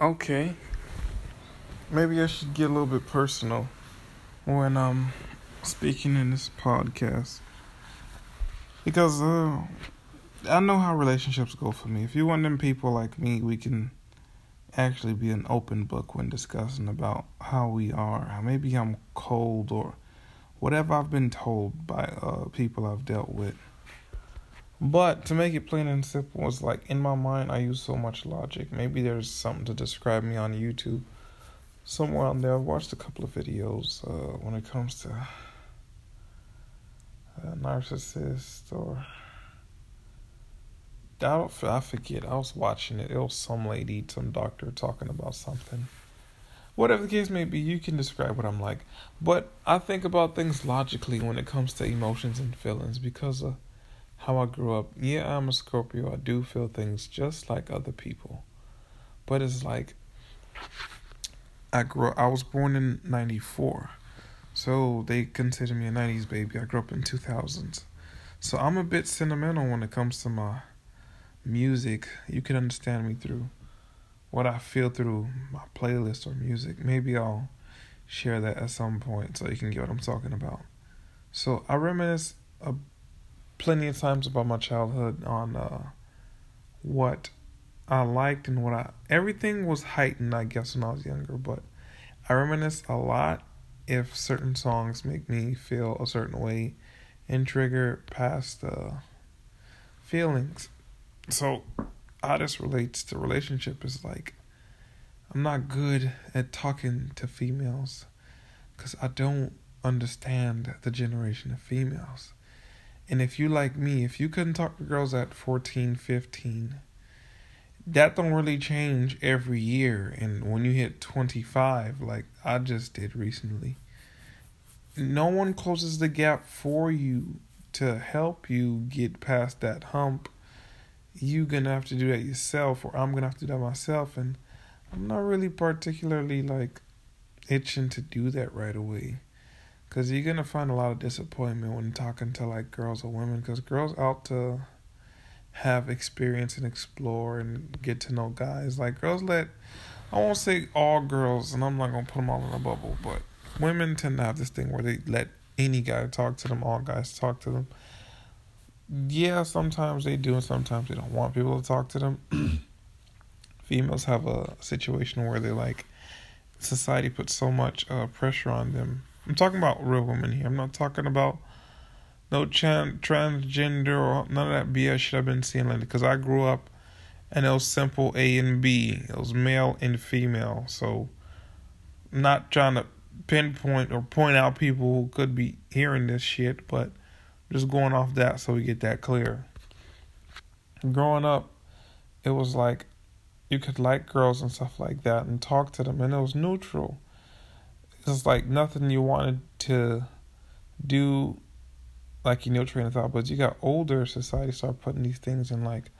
Okay. Maybe I should get a little bit personal when I'm speaking in this podcast. Because uh, I know how relationships go for me. If you're one of them people like me, we can actually be an open book when discussing about how we are. Maybe I'm cold or whatever I've been told by uh, people I've dealt with. But to make it plain and simple, it's like in my mind, I use so much logic. Maybe there's something to describe me on YouTube. Somewhere on there, I've watched a couple of videos uh, when it comes to a narcissist or. I, I forget. I was watching it. It was some lady, some doctor talking about something. Whatever the case may be, you can describe what I'm like. But I think about things logically when it comes to emotions and feelings because. Uh, how I grew up. Yeah, I'm a Scorpio. I do feel things just like other people. But it's like I grew I was born in 94. So they consider me a 90s baby. I grew up in 2000s. So I'm a bit sentimental when it comes to my music. You can understand me through what I feel through my playlist or music. Maybe I'll share that at some point so you can get what I'm talking about. So I reminisce a plenty of times about my childhood on uh, what I liked and what I everything was heightened I guess when I was younger, but I reminisce a lot if certain songs make me feel a certain way and trigger past uh, feelings. So how this relates to relationship is like I'm not good at talking to females because I don't understand the generation of females. And if you like me, if you couldn't talk to girls at 14, 15, that don't really change every year. And when you hit 25, like I just did recently, no one closes the gap for you to help you get past that hump. You're gonna have to do that yourself, or I'm gonna have to do that myself. And I'm not really particularly like itching to do that right away. Cause you're gonna find a lot of disappointment when talking to like girls or women. Cause girls out to have experience and explore and get to know guys. Like girls let, I won't say all girls, and I'm not gonna put them all in a bubble, but women tend to have this thing where they let any guy talk to them, all guys talk to them. Yeah, sometimes they do, and sometimes they don't want people to talk to them. Females have a situation where they like society puts so much uh, pressure on them I'm talking about real women here. I'm not talking about no tran- transgender or none of that BS shit I've been seeing lately. Because I grew up and it was simple A and B. It was male and female. So, I'm not trying to pinpoint or point out people who could be hearing this shit, but just going off that so we get that clear. Growing up, it was like you could like girls and stuff like that and talk to them, and it was neutral it's like nothing you wanted to do like you know, train of thought, but you got older society start putting these things in like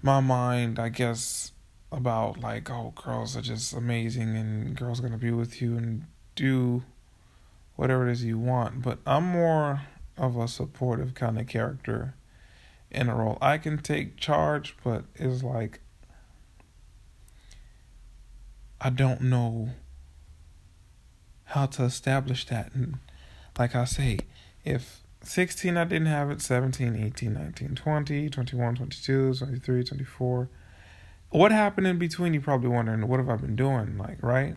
my mind, I guess, about like, oh girls are just amazing and girls gonna be with you and do whatever it is you want. But I'm more of a supportive kind of character in a role. I can take charge, but it's like I don't know how to establish that. And like I say, if 16 I didn't have it, 17, 18, 19, 20, 21, 22, 23, 24. What happened in between? You're probably wondering, what have I been doing? Like, right?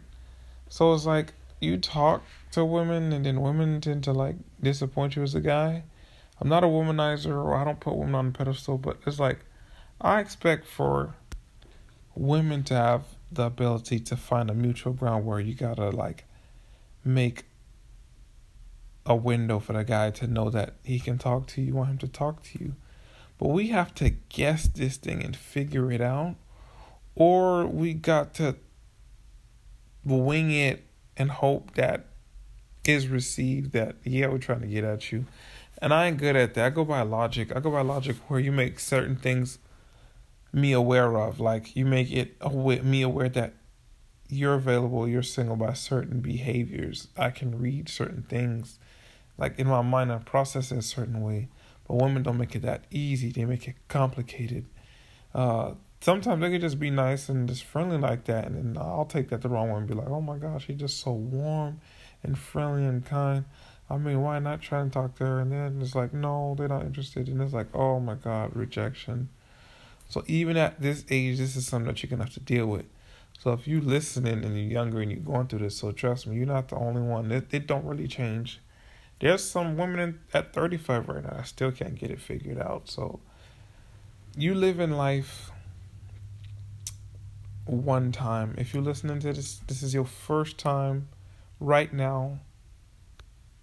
So it's like you talk to women and then women tend to like disappoint you as a guy. I'm not a womanizer or I don't put women on a pedestal, but it's like I expect for women to have the ability to find a mutual ground where you gotta like make a window for the guy to know that he can talk to you, you want him to talk to you. But we have to guess this thing and figure it out, or we got to wing it and hope that is received that, yeah, we're trying to get at you. And I ain't good at that. I go by logic. I go by logic where you make certain things me aware of. Like you make it me aware that you're available, you're single by certain behaviors. I can read certain things. Like in my mind, I process it a certain way. But women don't make it that easy, they make it complicated. Uh, sometimes they could just be nice and just friendly like that, and then I'll take that the wrong way and be like, oh my gosh, she's just so warm and friendly and kind. I mean, why not try and talk to her? And then it's like, no, they're not interested. And it's like, oh my God, rejection. So even at this age, this is something that you're gonna have to deal with. So if you listening and you're younger and you're going through this, so trust me, you're not the only one. It, it don't really change. There's some women in, at 35 right now I still can't get it figured out. So you live in life one time. If you're listening to this, this is your first time right now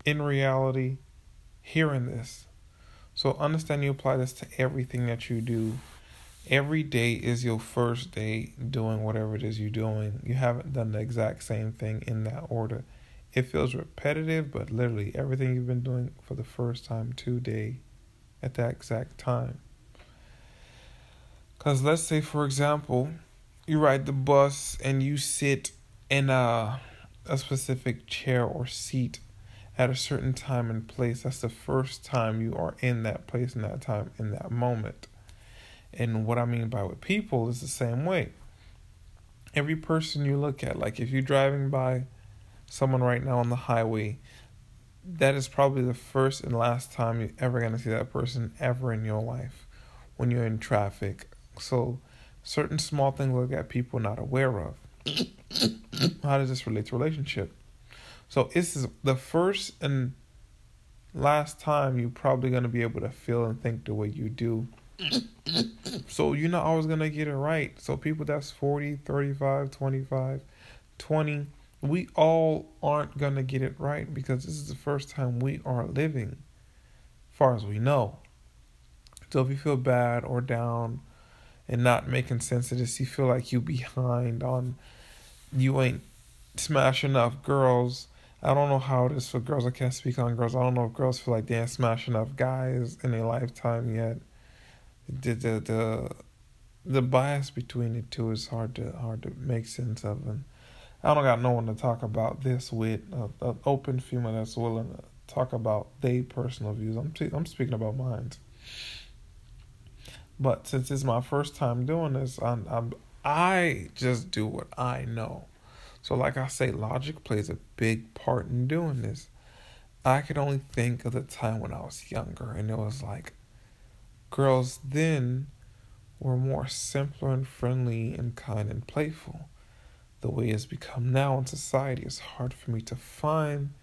in reality hearing this. So understand you apply this to everything that you do. Every day is your first day doing whatever it is you're doing. You haven't done the exact same thing in that order. It feels repetitive, but literally everything you've been doing for the first time today at that exact time. Because let's say, for example, you ride the bus and you sit in a, a specific chair or seat at a certain time and place. That's the first time you are in that place in that time in that moment. And what I mean by with people is the same way. Every person you look at, like if you're driving by someone right now on the highway, that is probably the first and last time you're ever going to see that person ever in your life when you're in traffic. So, certain small things look at people not aware of. How does this relate to relationship? So this is the first and last time you're probably going to be able to feel and think the way you do. so you're not always going to get it right. So people that's 40, 35, 25, 20, we all aren't going to get it right because this is the first time we are living, far as we know. So if you feel bad or down and not making sense of this, you feel like you behind on you ain't smash enough girls I don't know how it is for girls. I can't speak on girls. I don't know if girls feel like they ain't smashed enough guys in their lifetime yet. The the the the bias between the two is hard to hard to make sense of, and I don't got no one to talk about this with. Uh, An open female that's willing to talk about their personal views. I'm t- I'm speaking about mine. But since it's my first time doing this, I'm, I'm I just do what I know. So, like I say, logic plays a big part in doing this. I could only think of the time when I was younger, and it was like girls then were more simpler and friendly and kind and playful. The way it's become now in society, is hard for me to find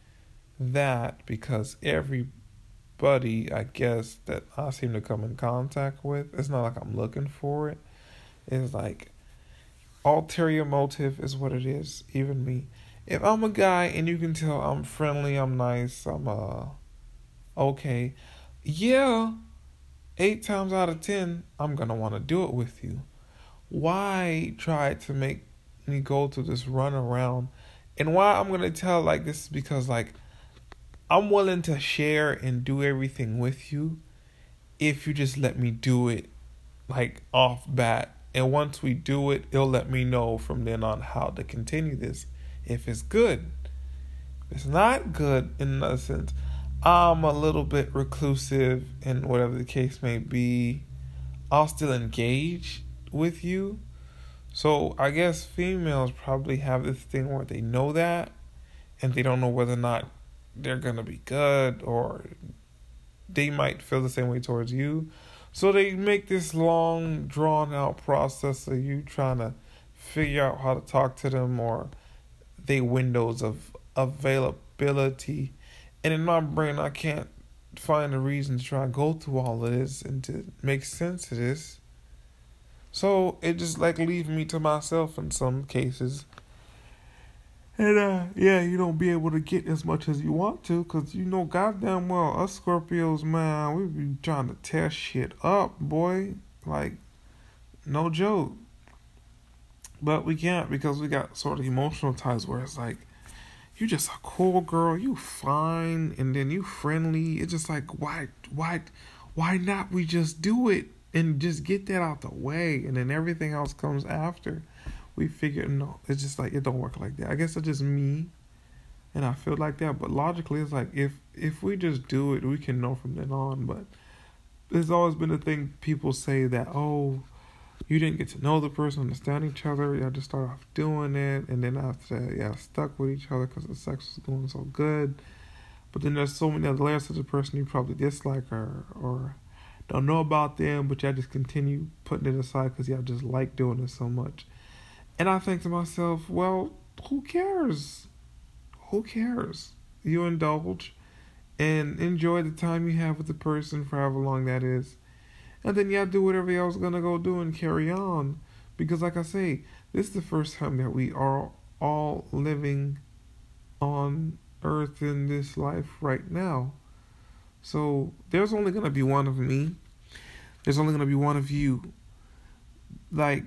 that because everybody, I guess, that I seem to come in contact with, it's not like I'm looking for it. It's like ulterior motive is what it is. Even me. If I'm a guy and you can tell I'm friendly, I'm nice, I'm uh okay, yeah, eight times out of ten, I'm gonna want to do it with you. Why try to make me go through this run around? And why I'm gonna tell like this is because like I'm willing to share and do everything with you if you just let me do it like off bat and once we do it, it'll let me know from then on how to continue this. If it's good, if it's not good, in a sense, I'm a little bit reclusive, and whatever the case may be, I'll still engage with you. So I guess females probably have this thing where they know that, and they don't know whether or not they're gonna be good, or they might feel the same way towards you. So they make this long, drawn out process of you trying to figure out how to talk to them or they windows of availability. And in my brain, I can't find a reason to try and go through all of this and to make sense of this. So it just like leaves me to myself in some cases. And uh, yeah, you don't be able to get as much as you want to, cause you know goddamn well us Scorpios, man, we be trying to tear shit up, boy. Like, no joke. But we can't because we got sort of emotional ties where it's like, you just a cool girl, you fine, and then you friendly. It's just like why, why, why not? We just do it and just get that out the way, and then everything else comes after we figured no, it's just like it don't work like that. I guess it's just me, and I feel like that. But logically, it's like if if we just do it, we can know from then on. But there's always been a thing people say that oh, you didn't get to know the person, understand each other. Y'all just start off doing it, and then after that, y'all stuck with each other because the sex was going so good. But then there's so many other layers to the person you probably dislike or or don't know about them, but y'all just continue putting it aside because y'all just like doing it so much. And I think to myself, well, who cares? Who cares? You indulge and enjoy the time you have with the person for however long that is. And then y'all do whatever y'all's gonna go do and carry on. Because like I say, this is the first time that we are all living on earth in this life right now. So there's only gonna be one of me. There's only gonna be one of you. Like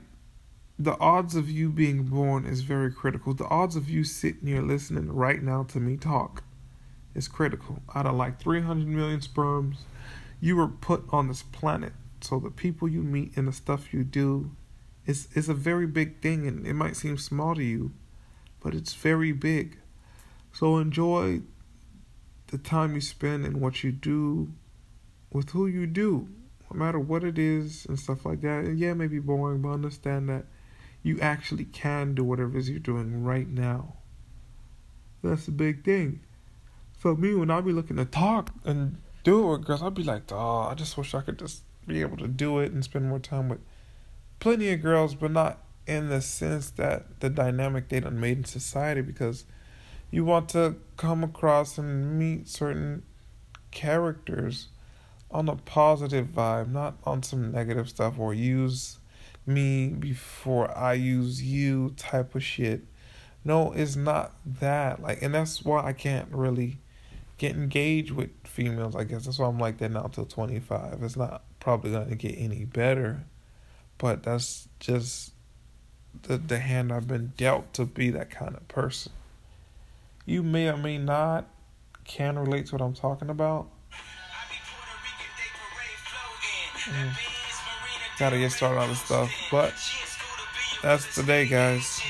the odds of you being born is very critical. The odds of you sitting here listening right now to me talk is critical. Out of like 300 million sperms, you were put on this planet. So the people you meet and the stuff you do is is a very big thing and it might seem small to you, but it's very big. So enjoy the time you spend and what you do with who you do, no matter what it is and stuff like that. And yeah, it may be boring, but understand that you actually can do whatever it is you're doing right now. That's the big thing. So me, when I be looking to talk and do it with girls, I'd be like, oh, I just wish I could just be able to do it and spend more time with plenty of girls, but not in the sense that the dynamic they done made in society because you want to come across and meet certain characters on a positive vibe, not on some negative stuff or use me before I use you type of shit. No, it's not that. Like, and that's why I can't really get engaged with females. I guess that's why I'm like that now till 25. It's not probably gonna get any better, but that's just the the hand I've been dealt to be that kind of person you may or may not can relate to what I'm talking about. Mm. Gotta get started on this stuff, but that's today, guys.